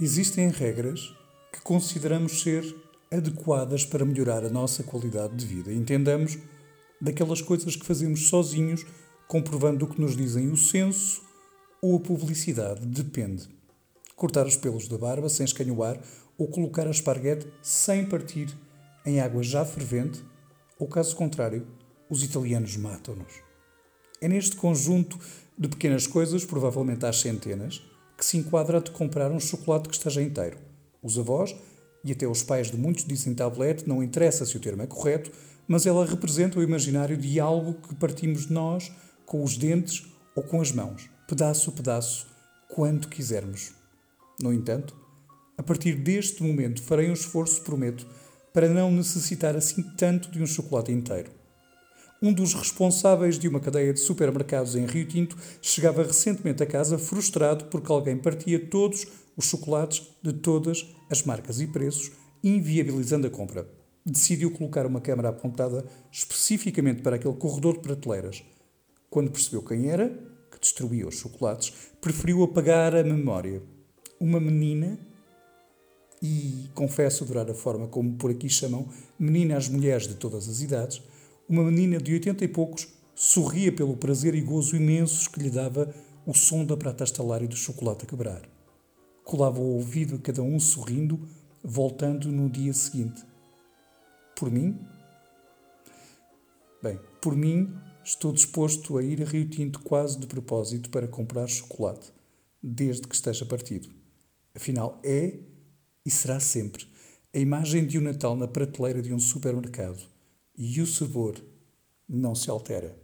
Existem regras que consideramos ser adequadas para melhorar a nossa qualidade de vida. Entendamos daquelas coisas que fazemos sozinhos, comprovando o que nos dizem o senso ou a publicidade. Depende. Cortar os pelos da barba sem escanhoar ou colocar a esparguete sem partir em água já fervente, ou caso contrário, os italianos matam-nos. É neste conjunto de pequenas coisas, provavelmente às centenas, que se enquadra de comprar um chocolate que esteja inteiro. Os avós e até os pais de muitos dizem tablete, não interessa se o termo é correto, mas ela representa o imaginário de algo que partimos nós com os dentes ou com as mãos, pedaço a pedaço, quanto quisermos. No entanto, a partir deste momento farei um esforço, prometo, para não necessitar assim tanto de um chocolate inteiro. Um dos responsáveis de uma cadeia de supermercados em Rio Tinto chegava recentemente a casa frustrado porque alguém partia todos os chocolates de todas as marcas e preços, inviabilizando a compra. Decidiu colocar uma câmara apontada especificamente para aquele corredor de prateleiras. Quando percebeu quem era, que destruía os chocolates, preferiu apagar a memória. Uma menina, e confesso adorar a forma como por aqui chamam menina às mulheres de todas as idades, uma menina de oitenta e poucos sorria pelo prazer e gozo imensos que lhe dava o som da prata estalar e do chocolate a quebrar. Colava o ouvido a cada um sorrindo, voltando no dia seguinte. Por mim? Bem, por mim, estou disposto a ir a Rio Tinto quase de propósito para comprar chocolate, desde que esteja partido. Afinal, é e será sempre a imagem de um Natal na prateleira de um supermercado e o sabor não se altera.